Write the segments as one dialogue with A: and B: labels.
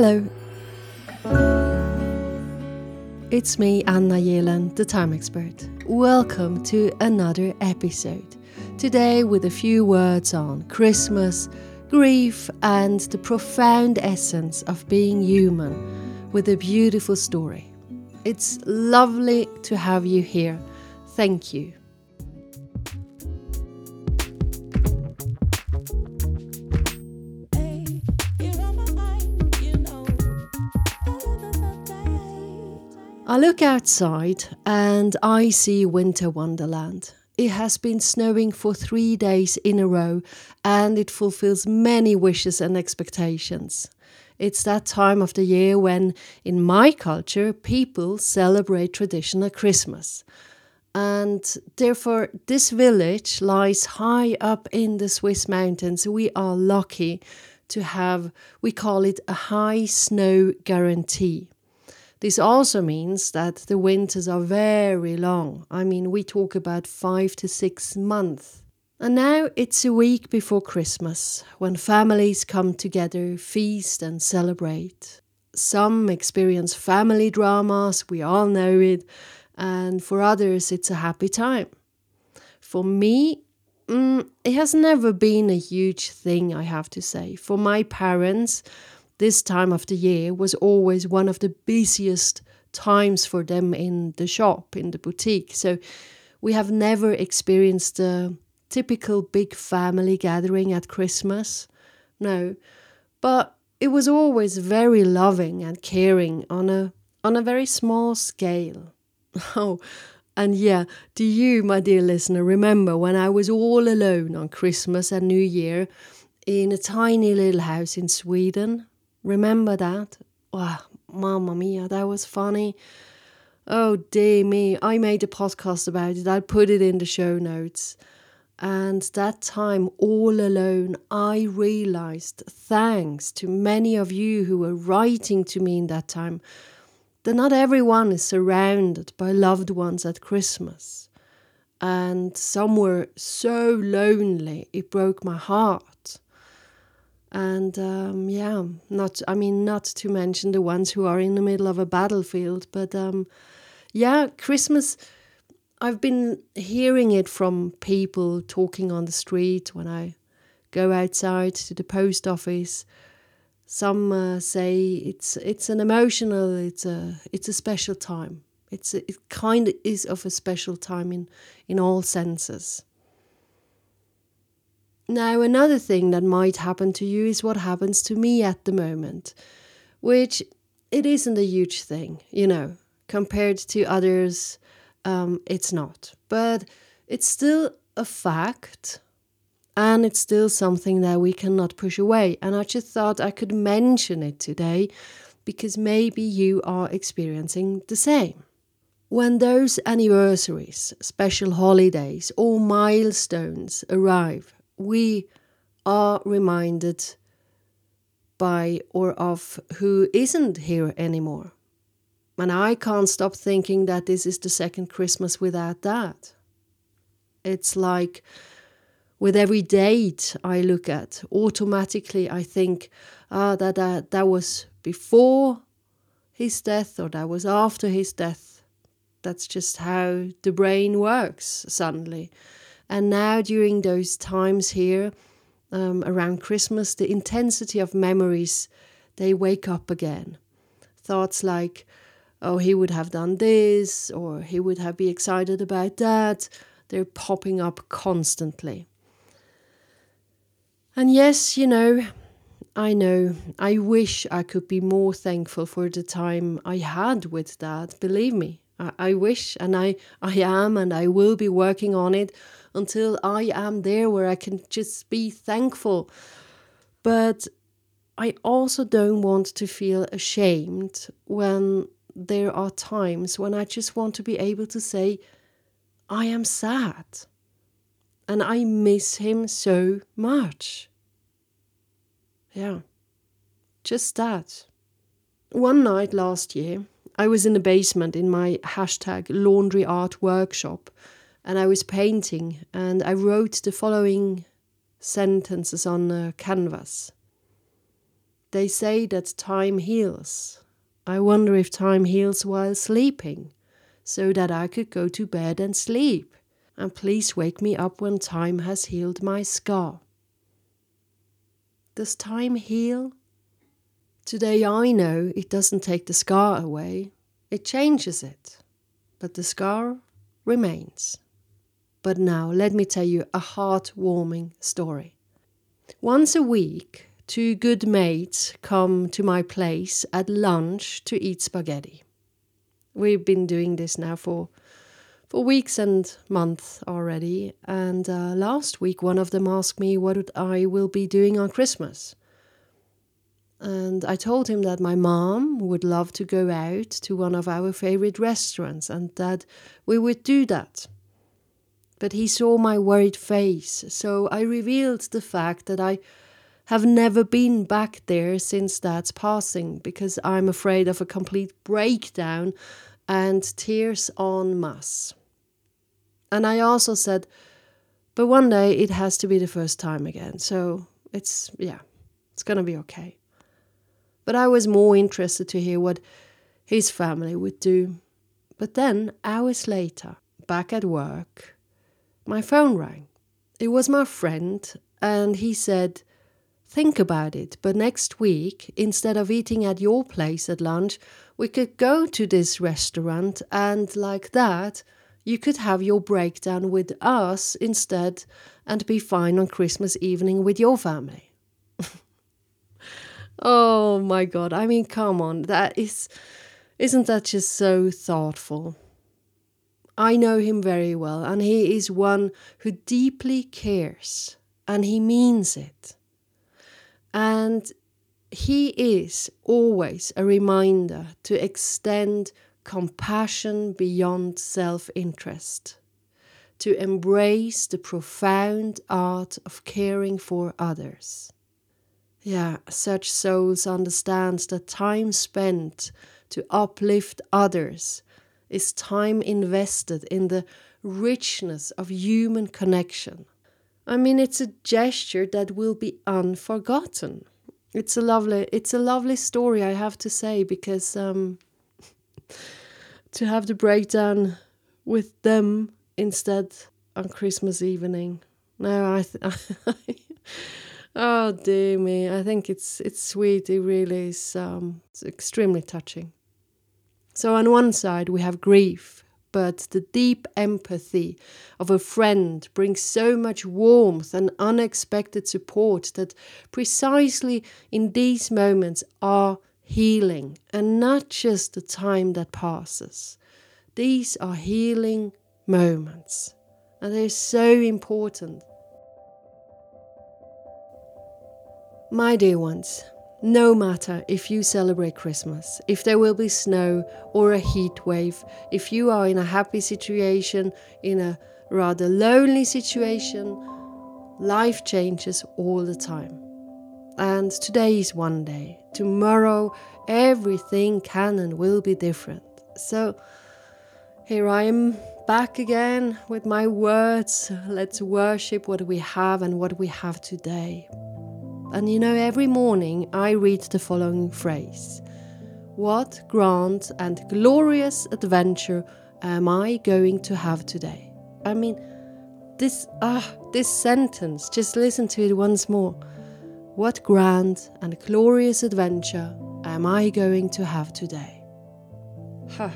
A: Hello. It's me, Anna Jelen, the time expert. Welcome to another episode. Today, with a few words on Christmas, grief, and the profound essence of being human with a beautiful story. It's lovely to have you here. Thank you. I look outside and I see winter wonderland. It has been snowing for three days in a row and it fulfills many wishes and expectations. It's that time of the year when, in my culture, people celebrate traditional Christmas. And therefore, this village lies high up in the Swiss mountains. We are lucky to have, we call it a high snow guarantee. This also means that the winters are very long. I mean, we talk about five to six months. And now it's a week before Christmas, when families come together, feast, and celebrate. Some experience family dramas, we all know it, and for others, it's a happy time. For me, mm, it has never been a huge thing, I have to say. For my parents, this time of the year was always one of the busiest times for them in the shop, in the boutique. So we have never experienced a typical big family gathering at Christmas. No. But it was always very loving and caring on a on a very small scale. Oh, and yeah, do you, my dear listener, remember when I was all alone on Christmas and New Year in a tiny little house in Sweden? Remember that? Wow, mamma mia, that was funny. Oh dear me, I made a podcast about it. I'll put it in the show notes. And that time, all alone, I realized, thanks to many of you who were writing to me in that time, that not everyone is surrounded by loved ones at Christmas. And some were so lonely, it broke my heart and um, yeah not i mean not to mention the ones who are in the middle of a battlefield. But um, yeah christmas i've been hearing it from people talking on the street when i go outside to the post office. Some uh, say it's it's an emotional it's a it's a special time. It's a, it kind of is of a special time in in all senses now, another thing that might happen to you is what happens to me at the moment, which it isn't a huge thing, you know, compared to others, um, it's not. But it's still a fact and it's still something that we cannot push away. And I just thought I could mention it today because maybe you are experiencing the same. When those anniversaries, special holidays, or milestones arrive, we are reminded by or of who isn't here anymore. And I can't stop thinking that this is the second Christmas without that. It's like with every date I look at, automatically I think, ah, that, that, that was before his death or that was after his death. That's just how the brain works suddenly. And now, during those times here um, around Christmas, the intensity of memories they wake up again. Thoughts like, "Oh, he would have done this," or "He would have be excited about that." They're popping up constantly. And yes, you know, I know. I wish I could be more thankful for the time I had with Dad. Believe me, I, wish, and I, I am, and I will be working on it until I am there where I can just be thankful. But I also don't want to feel ashamed when there are times when I just want to be able to say, I am sad and I miss him so much. Yeah, just that. One night last year, I was in the basement in my hashtag laundry art workshop and I was painting and I wrote the following sentences on a canvas. They say that time heals. I wonder if time heals while sleeping, so that I could go to bed and sleep. And please wake me up when time has healed my scar. Does time heal? Today I know it doesn't take the scar away, it changes it, but the scar remains. But now let me tell you a heartwarming story. Once a week, two good mates come to my place at lunch to eat spaghetti. We've been doing this now for for weeks and months already, and uh, last week one of them asked me what I will be doing on Christmas. And I told him that my mom would love to go out to one of our favorite restaurants and that we would do that. But he saw my worried face, so I revealed the fact that I have never been back there since Dad's passing because I'm afraid of a complete breakdown and tears en masse. And I also said, but one day it has to be the first time again, so it's, yeah, it's gonna be okay. But I was more interested to hear what his family would do. But then, hours later, back at work, my phone rang. It was my friend, and he said, Think about it, but next week, instead of eating at your place at lunch, we could go to this restaurant, and like that, you could have your breakdown with us instead and be fine on Christmas evening with your family. Oh my god, I mean, come on, that is. Isn't that just so thoughtful? I know him very well, and he is one who deeply cares, and he means it. And he is always a reminder to extend compassion beyond self interest, to embrace the profound art of caring for others. Yeah, such souls understand that time spent to uplift others is time invested in the richness of human connection I mean, it's a gesture that will be unforgotten. It's a lovely, it's a lovely story, I have to say, because um, to have the breakdown with them instead on Christmas evening. No, I. Th- oh dear me! I think it's it's sweet. It really is. Um, it's extremely touching. So on one side we have grief but the deep empathy of a friend brings so much warmth and unexpected support that precisely in these moments are healing and not just the time that passes. These are healing moments and they're so important. My dear ones, no matter if you celebrate Christmas, if there will be snow or a heat wave, if you are in a happy situation, in a rather lonely situation, life changes all the time. And today is one day. Tomorrow, everything can and will be different. So, here I am back again with my words. Let's worship what we have and what we have today. And you know, every morning I read the following phrase What grand and glorious adventure am I going to have today? I mean, this, ah, this sentence, just listen to it once more. What grand and glorious adventure am I going to have today? Huh.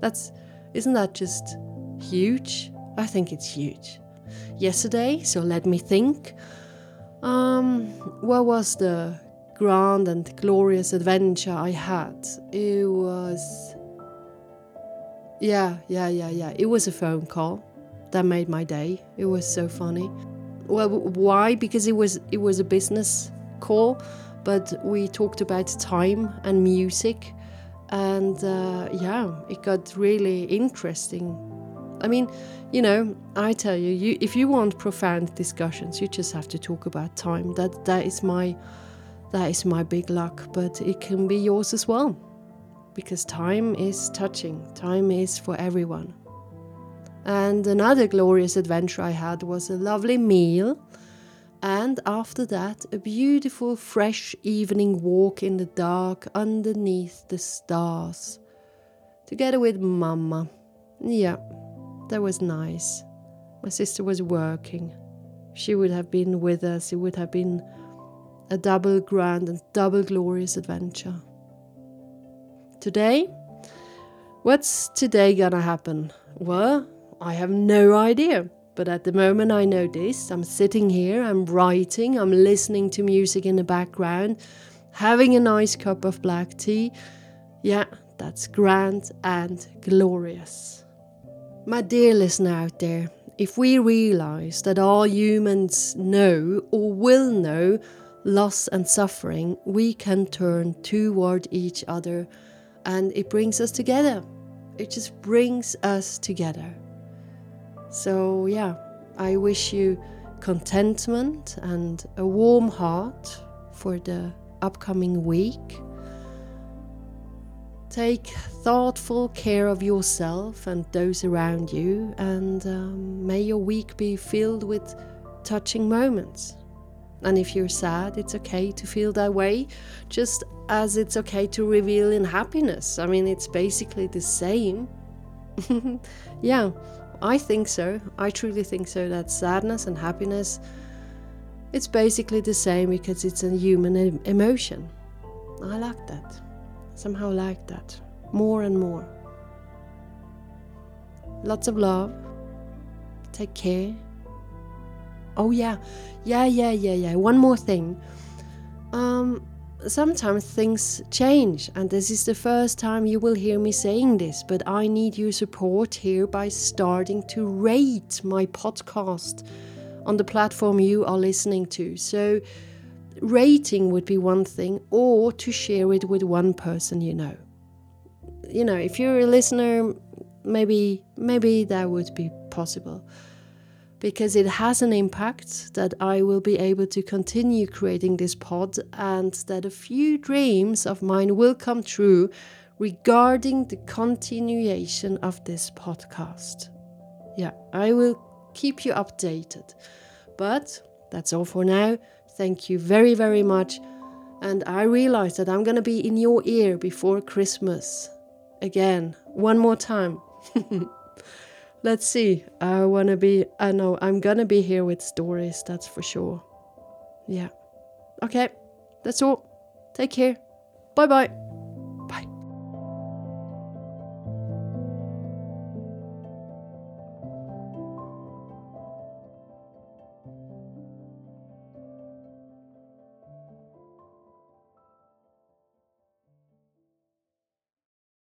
A: That's, isn't that just huge? I think it's huge. Yesterday, so let me think. Um, what was the grand and glorious adventure I had? It was. Yeah, yeah, yeah, yeah. It was a phone call that made my day. It was so funny. Well, why? Because it was it was a business call, but we talked about time and music, and uh, yeah, it got really interesting I mean, you know, I tell you, you if you want profound discussions, you just have to talk about time. That that is my that is my big luck, but it can be yours as well. Because time is touching. Time is for everyone. And another glorious adventure I had was a lovely meal And after that, a beautiful, fresh evening walk in the dark underneath the stars. Together with Mama. Yeah, that was nice. My sister was working. She would have been with us. It would have been a double grand and double glorious adventure. Today, what's today gonna happen? Well, I have no idea. But at the moment I know this, I'm sitting here, I'm writing, I'm listening to music in the background, having a nice cup of black tea. Yeah, that's grand and glorious. My dear listener out there, if we realize that all humans know or will know loss and suffering, we can turn toward each other and it brings us together. It just brings us together. So, yeah, I wish you contentment and a warm heart for the upcoming week. Take thoughtful care of yourself and those around you, and um, may your week be filled with touching moments. And if you're sad, it's okay to feel that way, just as it's okay to reveal in happiness. I mean, it's basically the same. yeah, I think so. I truly think so that sadness and happiness it's basically the same because it's a human em- emotion. I like that. Somehow like that. More and more. Lots of love. Take care. Oh yeah. Yeah, yeah, yeah, yeah. One more thing. Um sometimes things change, and this is the first time you will hear me saying this, but I need your support here by starting to rate my podcast on the platform you are listening to. So, rating would be one thing, or to share it with one person you know. You know, if you're a listener, maybe maybe that would be possible because it has an impact that I will be able to continue creating this pod and that a few dreams of mine will come true regarding the continuation of this podcast. Yeah, I will keep you updated. But that's all for now. Thank you very, very much. And I realize that I'm going to be in your ear before Christmas. Again, one more time. let's see. I want to be, I know I'm going to be here with stories, that's for sure. Yeah. Okay, that's all. Take care. Bye bye.